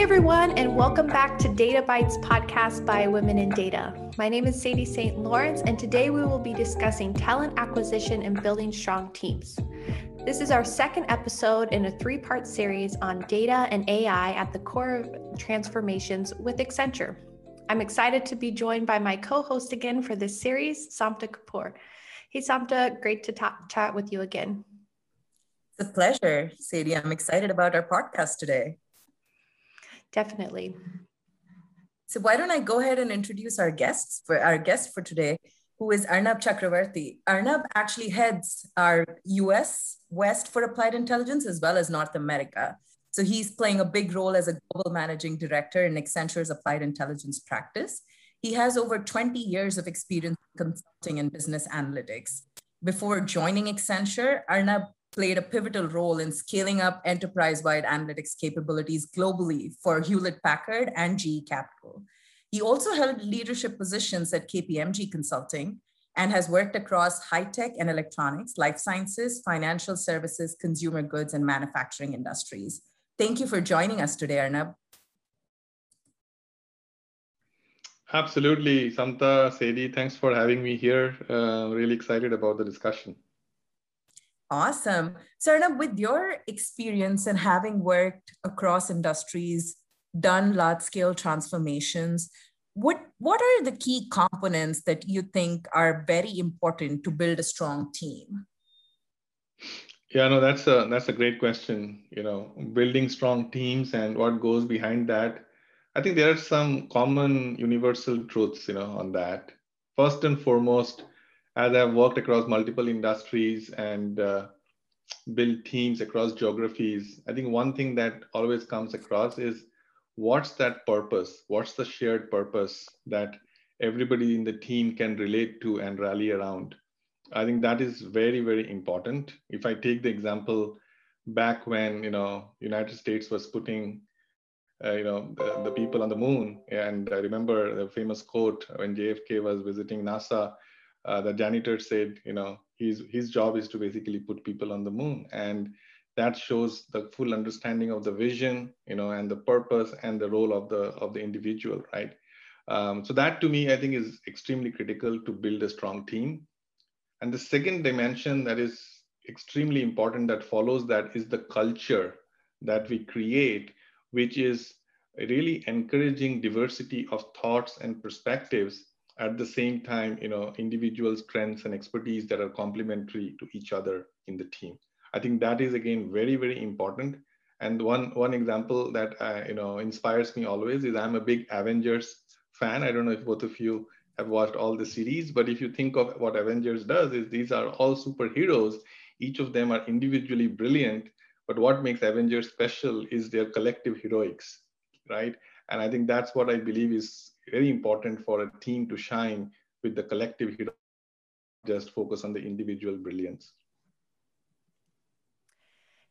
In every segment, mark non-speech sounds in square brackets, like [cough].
Hey everyone, and welcome back to Data Bytes podcast by Women in Data. My name is Sadie St. Lawrence, and today we will be discussing talent acquisition and building strong teams. This is our second episode in a three part series on data and AI at the core of transformations with Accenture. I'm excited to be joined by my co host again for this series, Samta Kapoor. Hey, Samta, great to talk, chat with you again. It's a pleasure, Sadie. I'm excited about our podcast today. Definitely. So why don't I go ahead and introduce our guests for our guest for today, who is Arnab Chakraborty. Arnab actually heads our US West for Applied Intelligence as well as North America. So he's playing a big role as a global managing director in Accenture's Applied Intelligence practice. He has over 20 years of experience consulting in business analytics. Before joining Accenture, Arnab played a pivotal role in scaling up enterprise-wide analytics capabilities globally for Hewlett Packard and GE Capital. He also held leadership positions at KPMG Consulting and has worked across high tech and electronics, life sciences, financial services, consumer goods, and manufacturing industries. Thank you for joining us today, Arnab. Absolutely. Samta, Sadie, thanks for having me here. Uh, really excited about the discussion. Awesome. Sarna, with your experience and having worked across industries, done large scale transformations, what, what are the key components that you think are very important to build a strong team? Yeah, no, that's a that's a great question. You know, building strong teams and what goes behind that. I think there are some common universal truths, you know, on that. First and foremost, as I've worked across multiple industries and uh, built teams across geographies, I think one thing that always comes across is what's that purpose? What's the shared purpose that everybody in the team can relate to and rally around? I think that is very, very important. If I take the example back when you know United States was putting uh, you know the, the, people on the moon, and I remember the famous quote when JFK was visiting NASA uh, the janitor said, you know, his his job is to basically put people on the moon, and that shows the full understanding of the vision, you know, and the purpose and the role of the of the individual, right? Um, so that to me, I think is extremely critical to build a strong team. And the second dimension that is extremely important that follows that is the culture that we create, which is really encouraging diversity of thoughts and perspectives at the same time, you know, individual strengths and expertise that are complementary to each other in the team. I think that is again very, very important. And one one example that uh, you know inspires me always is I'm a big Avengers fan. I don't know if both of you have watched all the series, but if you think of what Avengers does, is these are all superheroes. Each of them are individually brilliant, but what makes Avengers special is their collective heroics, right? And I think that's what I believe is very important for a team to shine with the collective hero, just focus on the individual brilliance.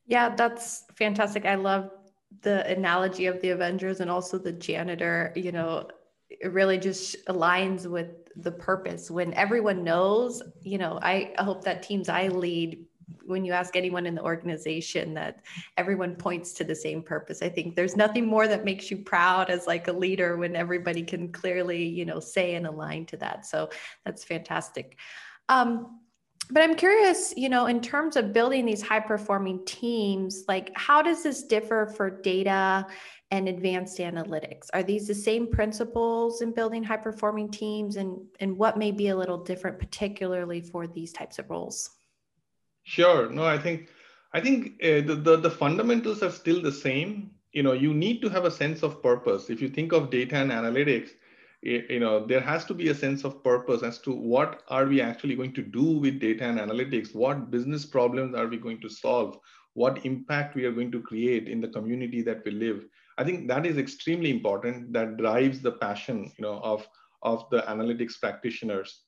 Yeah, that's fantastic. I love the analogy of the Avengers and also the janitor. You know, it really just aligns with the purpose. When everyone knows, you know, I hope that teams I lead when you ask anyone in the organization that everyone points to the same purpose. I think there's nothing more that makes you proud as like a leader when everybody can clearly you know say and align to that. So that's fantastic. Um, but i'm curious you know in terms of building these high performing teams like how does this differ for data and advanced analytics? Are these the same principles in building high performing teams? And and what may be a little different particularly for these types of roles Sure. No, I think I think uh, the, the, the fundamentals are still the same. You know, you need to have a sense of purpose. If you think of data and analytics, you know, there has to be a sense of purpose as to what are we actually going to do with data and analytics? What business problems are we going to solve? What impact we are going to create in the community that we live? I think that is extremely important. That drives the passion, you know, of of the analytics practitioners.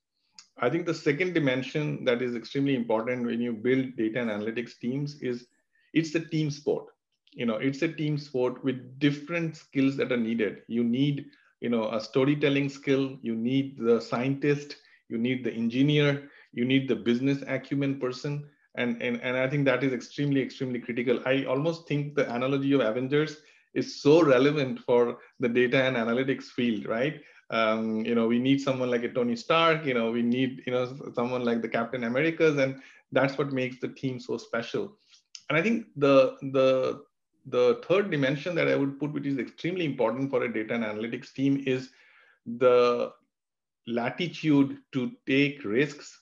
I think the second dimension that is extremely important when you build data and analytics teams is it's a team sport. You know, it's a team sport with different skills that are needed. You need, you know, a storytelling skill, you need the scientist, you need the engineer, you need the business acumen person. And, and, and I think that is extremely, extremely critical. I almost think the analogy of Avengers is so relevant for the data and analytics field, right? Um, you know, we need someone like a Tony Stark. You know, we need you know someone like the Captain Americas, and that's what makes the team so special. And I think the the the third dimension that I would put, which is extremely important for a data and analytics team, is the latitude to take risks,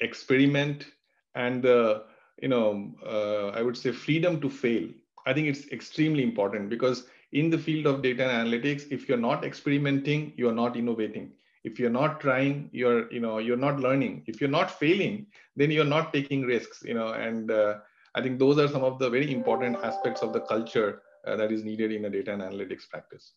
experiment, and the you know uh, I would say freedom to fail. I think it's extremely important because in the field of data and analytics, if you're not experimenting, you're not innovating. If you're not trying, you're you know you're not learning. If you're not failing, then you're not taking risks. You know, and uh, I think those are some of the very important aspects of the culture uh, that is needed in a data and analytics practice.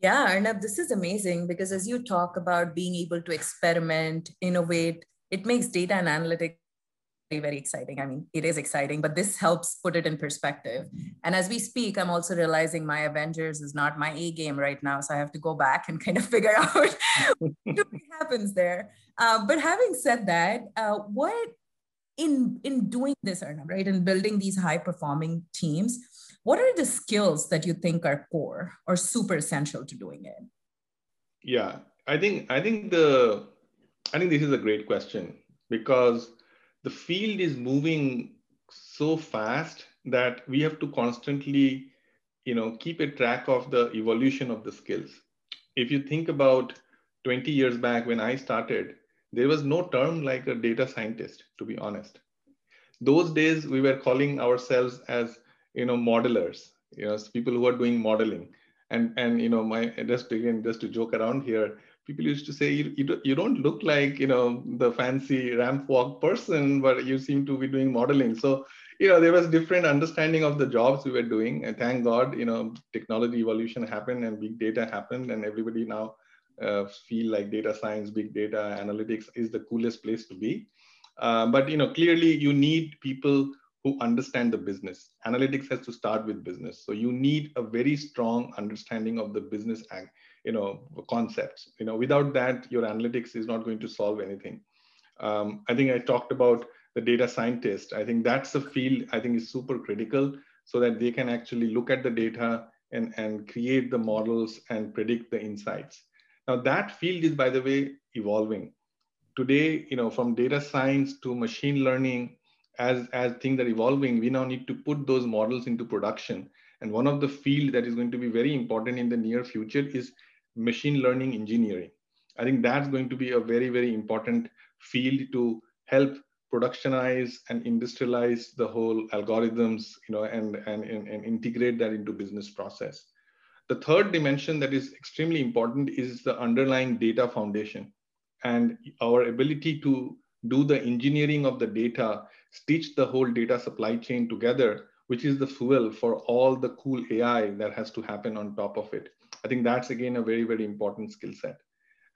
Yeah, Arnab, this is amazing because as you talk about being able to experiment, innovate, it makes data and analytics very, exciting. I mean, it is exciting, but this helps put it in perspective. And as we speak, I'm also realizing my Avengers is not my A game right now. So I have to go back and kind of [laughs] figure out what happens there. Uh, but having said that, uh, what in in doing this, Arnab, right, in building these high performing teams, what are the skills that you think are core or super essential to doing it? Yeah, I think I think the I think this is a great question because the field is moving so fast that we have to constantly you know keep a track of the evolution of the skills. If you think about 20 years back when i started there was no term like a data scientist to be honest. Those days we were calling ourselves as you know modelers you know people who are doing modeling. And and you know my just again just to joke around here people used to say you, you, you don't look like you know the fancy ramp walk person but you seem to be doing modeling. So you know there was different understanding of the jobs we were doing. And thank god you know technology evolution happened and big data happened and everybody now uh, feel like data science big data analytics is the coolest place to be. Uh, but you know clearly you need people who understand the business. Analytics has to start with business. So you need a very strong understanding of the business you know concepts. You know without that your analytics is not going to solve anything. Um, i think i talked about the data scientist. I think that's a field i think is super critical so that they can actually look at the data and, and create the models and predict the insights. Now that field is by the way evolving. Today you know from data science to machine learning as as things are evolving we now need to put those models into production. And one of the field that is going to be very important in the near future is machine learning engineering. I think that's going to be a very, very important field to help productionize and industrialize the whole algorithms, you know, and, and, and integrate that into business process. The third dimension that is extremely important is the underlying data foundation and our ability to do the engineering of the data, stitch the whole data supply chain together, which is the fuel for all the cool AI that has to happen on top of it. I think that's again a very, very important skill set.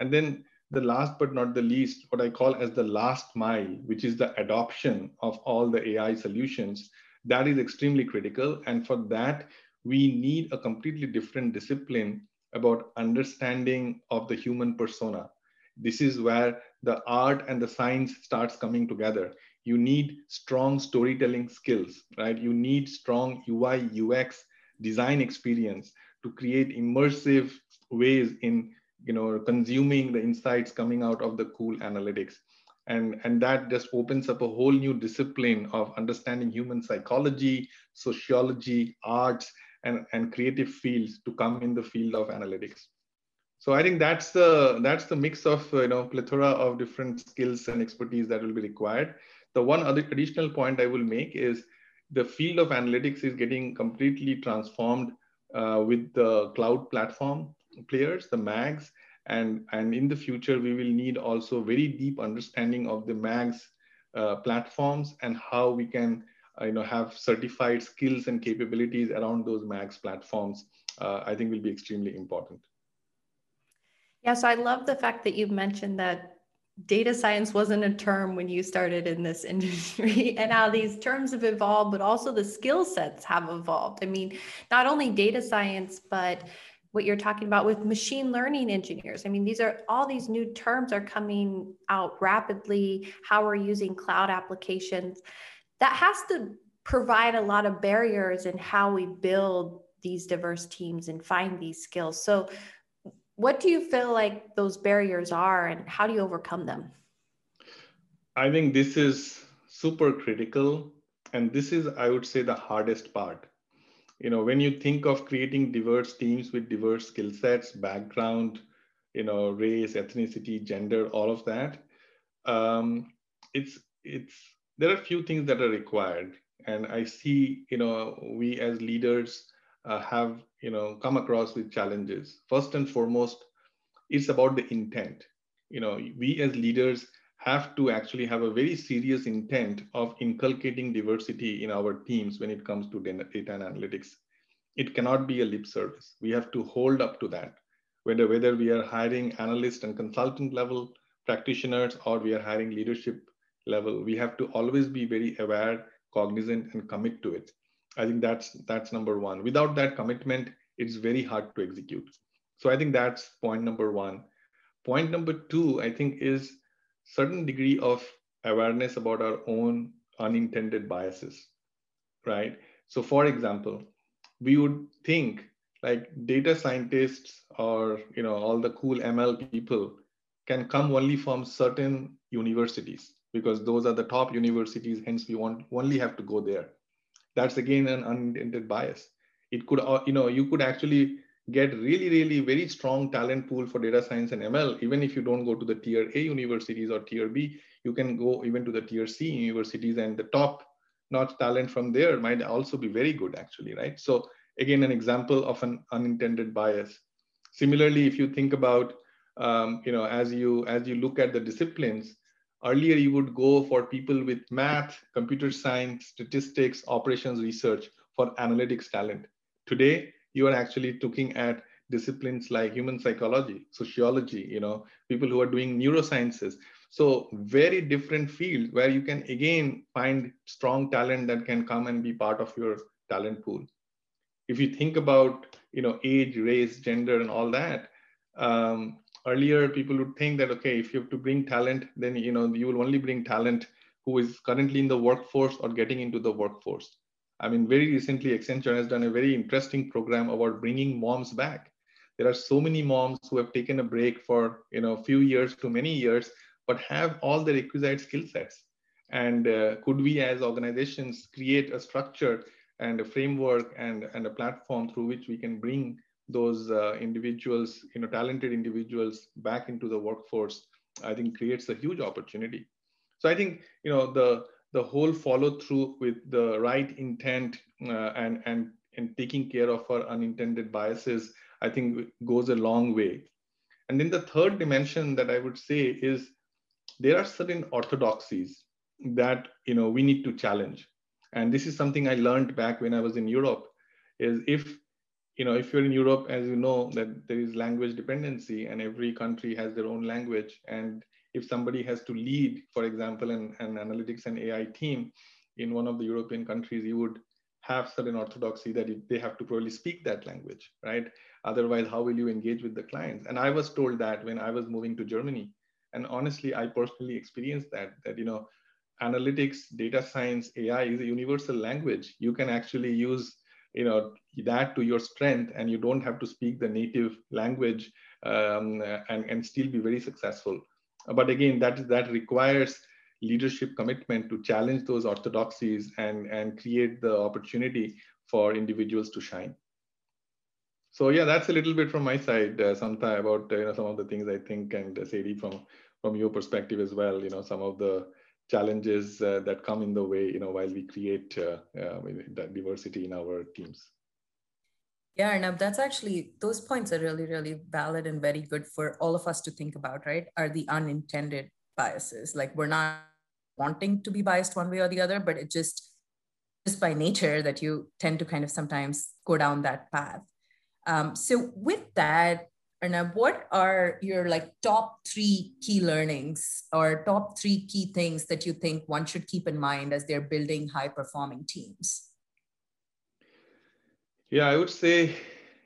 And then the last but not the least, what I call as the last mile, which is the adoption of all the AI solutions, that is extremely critical. And for that, we need a completely different discipline about understanding of the human persona. This is where the art and the science starts coming together. You need strong storytelling skills, right? You need strong UI, UX design experience to create immersive ways in you know consuming the insights coming out of the cool analytics. And and that just opens up a whole new discipline of understanding human psychology sociology arts and and creative fields to come in the field of analytics. So i think that's the that's the mix of you know plethora of different skills and expertise that will be required. The one other additional point i will make is the field of analytics is getting completely transformed uh, with the cloud platform players, the MAGs, and, and in the future, we will need also very deep understanding of the MAGs uh, platforms and how we can uh, you know, have certified skills and capabilities around those MAGs platforms, uh, I think will be extremely important. Yeah, so I love the fact that you've mentioned that data science wasn't a term when you started in this [laughs] industry and how these terms have evolved but also the skill sets have evolved. I mean not only data science but what you're talking about with machine learning engineers. I mean these are all these new terms are coming out rapidly. How we're using cloud applications. That has to provide a lot of barriers in how we build these diverse teams and find these skills. So, what do you feel like those barriers are and how do you overcome them? I think this is super critical. And this is, I would say, the hardest part. You know, when you think of creating diverse teams with diverse skill sets, background, you know, race, ethnicity, gender, all of that, um, it's it's there are a few things that are required. And I see, you know, we as leaders uh, have you know come across with challenges. First and foremost it's about the intent. You know we as leaders have to actually have a very serious intent of inculcating diversity in our teams when it comes to data and analytics. It cannot be a lip service. We have to hold up to that. Whether whether we are hiring analyst and consultant level practitioners or we are hiring leadership level we have to always be very aware cognizant and commit to it I think that's that's number one. Without that commitment, it's very hard to execute. So I think that's point number one. Point number two, I think, is certain degree of awareness about our own unintended biases, right? So for example, we would think like data scientists or you know all the cool ML people can come only from certain universities because those are the top universities. Hence, we want only have to go there that's again an unintended bias. It could, uh, you know, you could actually get really, really very strong talent pool for data science and ML. Even if you don't go to the tier A universities or tier B, you can go even to the tier C universities and the top notch talent from there might also be very good actually, right? So again, an example of an unintended bias. Similarly, if you think about, um, you know, as you as you look at the disciplines, Earlier, you would go for people with math, computer science, statistics, operations research for analytics talent. Today, you are actually looking at disciplines like human psychology, sociology, you know, people who are doing neurosciences. So very different fields where you can again find strong talent that can come and be part of your talent pool. If you think about, you know, age, race, gender, and all that, um, earlier people would think that okay if you have to bring talent then you know you will only bring talent who is currently in the workforce or getting into the workforce. I mean very recently accenture has done a very interesting program about bringing moms back. There are so many moms who have taken a break for you know a few years to many years but have all the requisite skill sets. And uh, could we as organizations create a structure and a framework and, and a platform through which we can bring those uh, individuals, you know, talented individuals back into the workforce, I think creates a huge opportunity. So I think, you know, the the whole follow through with the right intent uh, and and and taking care of our unintended biases, I think goes a long way. And then the third dimension that I would say is there are certain orthodoxies that you know we need to challenge. And this is something I learned back when I was in Europe. Is if you know, if you're in Europe, as you know, that there is language dependency and every country has their own language. And if somebody has to lead, for example, an, an analytics and AI team in one of the European countries, you would have certain orthodoxy that they have to probably speak that language, right? Otherwise, how will you engage with the clients? And I was told that when I was moving to Germany. And honestly, I personally experienced that, that, you know, analytics, data science, AI is a universal language. You can actually use you know that to your strength and you don't have to speak the native language um, and, and still be very successful. But again that that requires leadership commitment to challenge those orthodoxies and and create the opportunity for individuals to shine. So yeah that's a little bit from my side uh, about uh, you know some of the things i think and uh, sadie from from your perspective as well you know some of the challenges uh, that come in the way, you know, while we create uh, uh, diversity in our teams. Yeah, Arnab, that's actually, those points are really, really valid and very good for all of us to think about, right? Are the unintended biases. Like we're not wanting to be biased one way or the other, but it just, just by nature that you tend to kind of sometimes go down that path. Um, so with that, Arnab, what are your like top three key learnings or top three key things that you think one should keep in mind as they're building high performing teams? Yeah, I would say,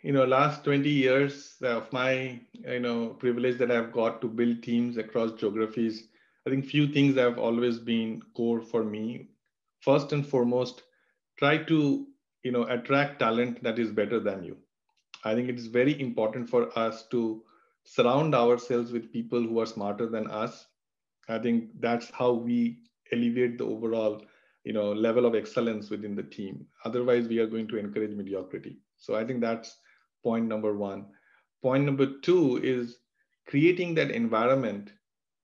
you know, last 20 years uh, of my, you know, privilege that I've got to build teams across geographies, I think few things have always been core for me. First and foremost, try to you know attract talent that is better than you i think it is very important for us to surround ourselves with people who are smarter than us. I think that's how we elevate the overall you know level of excellence within the team. Otherwise we are going to encourage mediocrity. So i think that's point number 1 point number 2 is creating that environment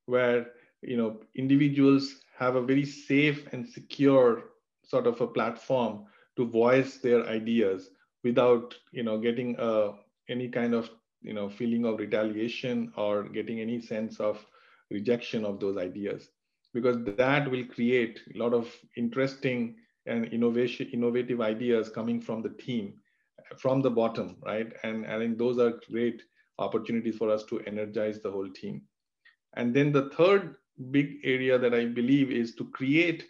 where you know individuals have a very safe and secure sort of a platform to voice their ideas without you know getting uh, any kind of you know feeling of retaliation or getting any sense of rejection of those ideas. Because that will create a lot of interesting and innovation innovative ideas coming from the team from the bottom right? And i think those are great opportunities for us to energize the whole team. And then the third big area that i believe is to create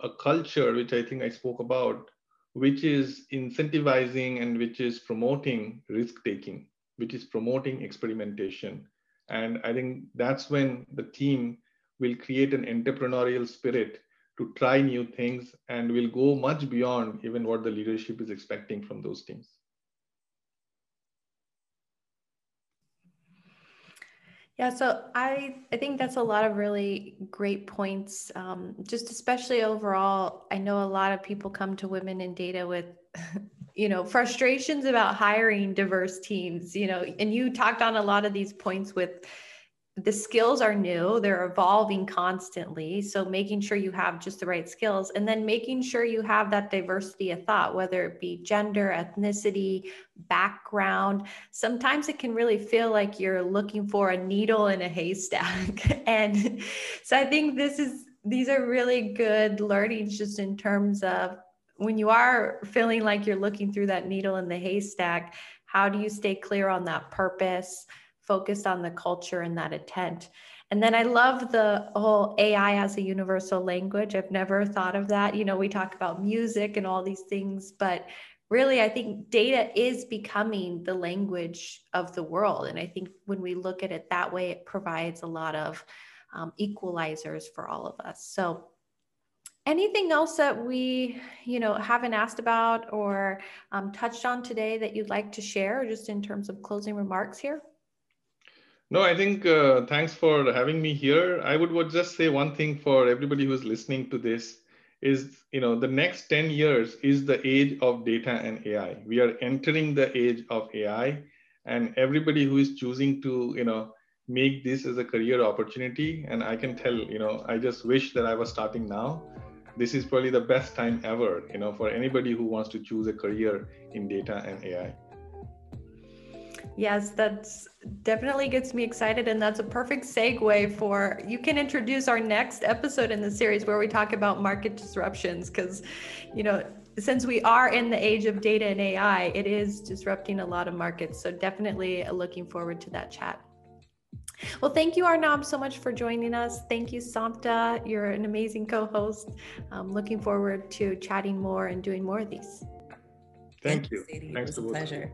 a culture which i think i spoke about which is incentivizing and which is promoting risk taking which is promoting experimentation and i think that's when the team will create an entrepreneurial spirit to try new things and will go much beyond even what the leadership is expecting from those teams. Yeah, so I I think that's a lot of really great points. Um, just especially overall, I know a lot of people come to women in data with, [laughs] you know, frustrations about hiring diverse teams. You know, and you talked on a lot of these points with the skills are new they're evolving constantly so making sure you have just the right skills and then making sure you have that diversity of thought whether it be gender ethnicity background. Sometimes it can really feel like you're looking for a needle in a haystack. [laughs] And so i think this is these are really good learnings just in terms of when you are feeling like you're looking through that needle in the haystack how do you stay clear on that purpose focused on the culture and that intent. And then I love the whole AI as a universal language. I've never thought of that. You know, we talk about music and all these things, but really, I think data is becoming the language of the world. And I think when we look at it that way, it provides a lot of um, equalizers for all of us. So, anything else that we, you know, haven't asked about or um, touched on today that you'd like to share, just in terms of closing remarks here? No, I think uh, thanks for having me here. I would, would just say one thing for everybody who's listening to this is, you know, the next 10 years is the age of data and AI. We are entering the age of AI and everybody who is choosing to, you know, make this as a career opportunity. And I can tell, you know, I just wish that I was starting now. This is probably the best time ever, you know, for anybody who wants to choose a career in data and AI. Yes, that's definitely gets me excited. And that's a perfect segue for you can introduce our next episode in the series where we talk about market disruptions. Because, you know, since we are in the age of data and AI, it is disrupting a lot of markets. So definitely uh, looking forward to that chat. Well, thank you, Arnab, so much for joining us. Thank you, Samta. You're an amazing co host. I'm looking forward to chatting more and doing more of these. Thank, thank you. Sadie. Thanks it was a pleasure.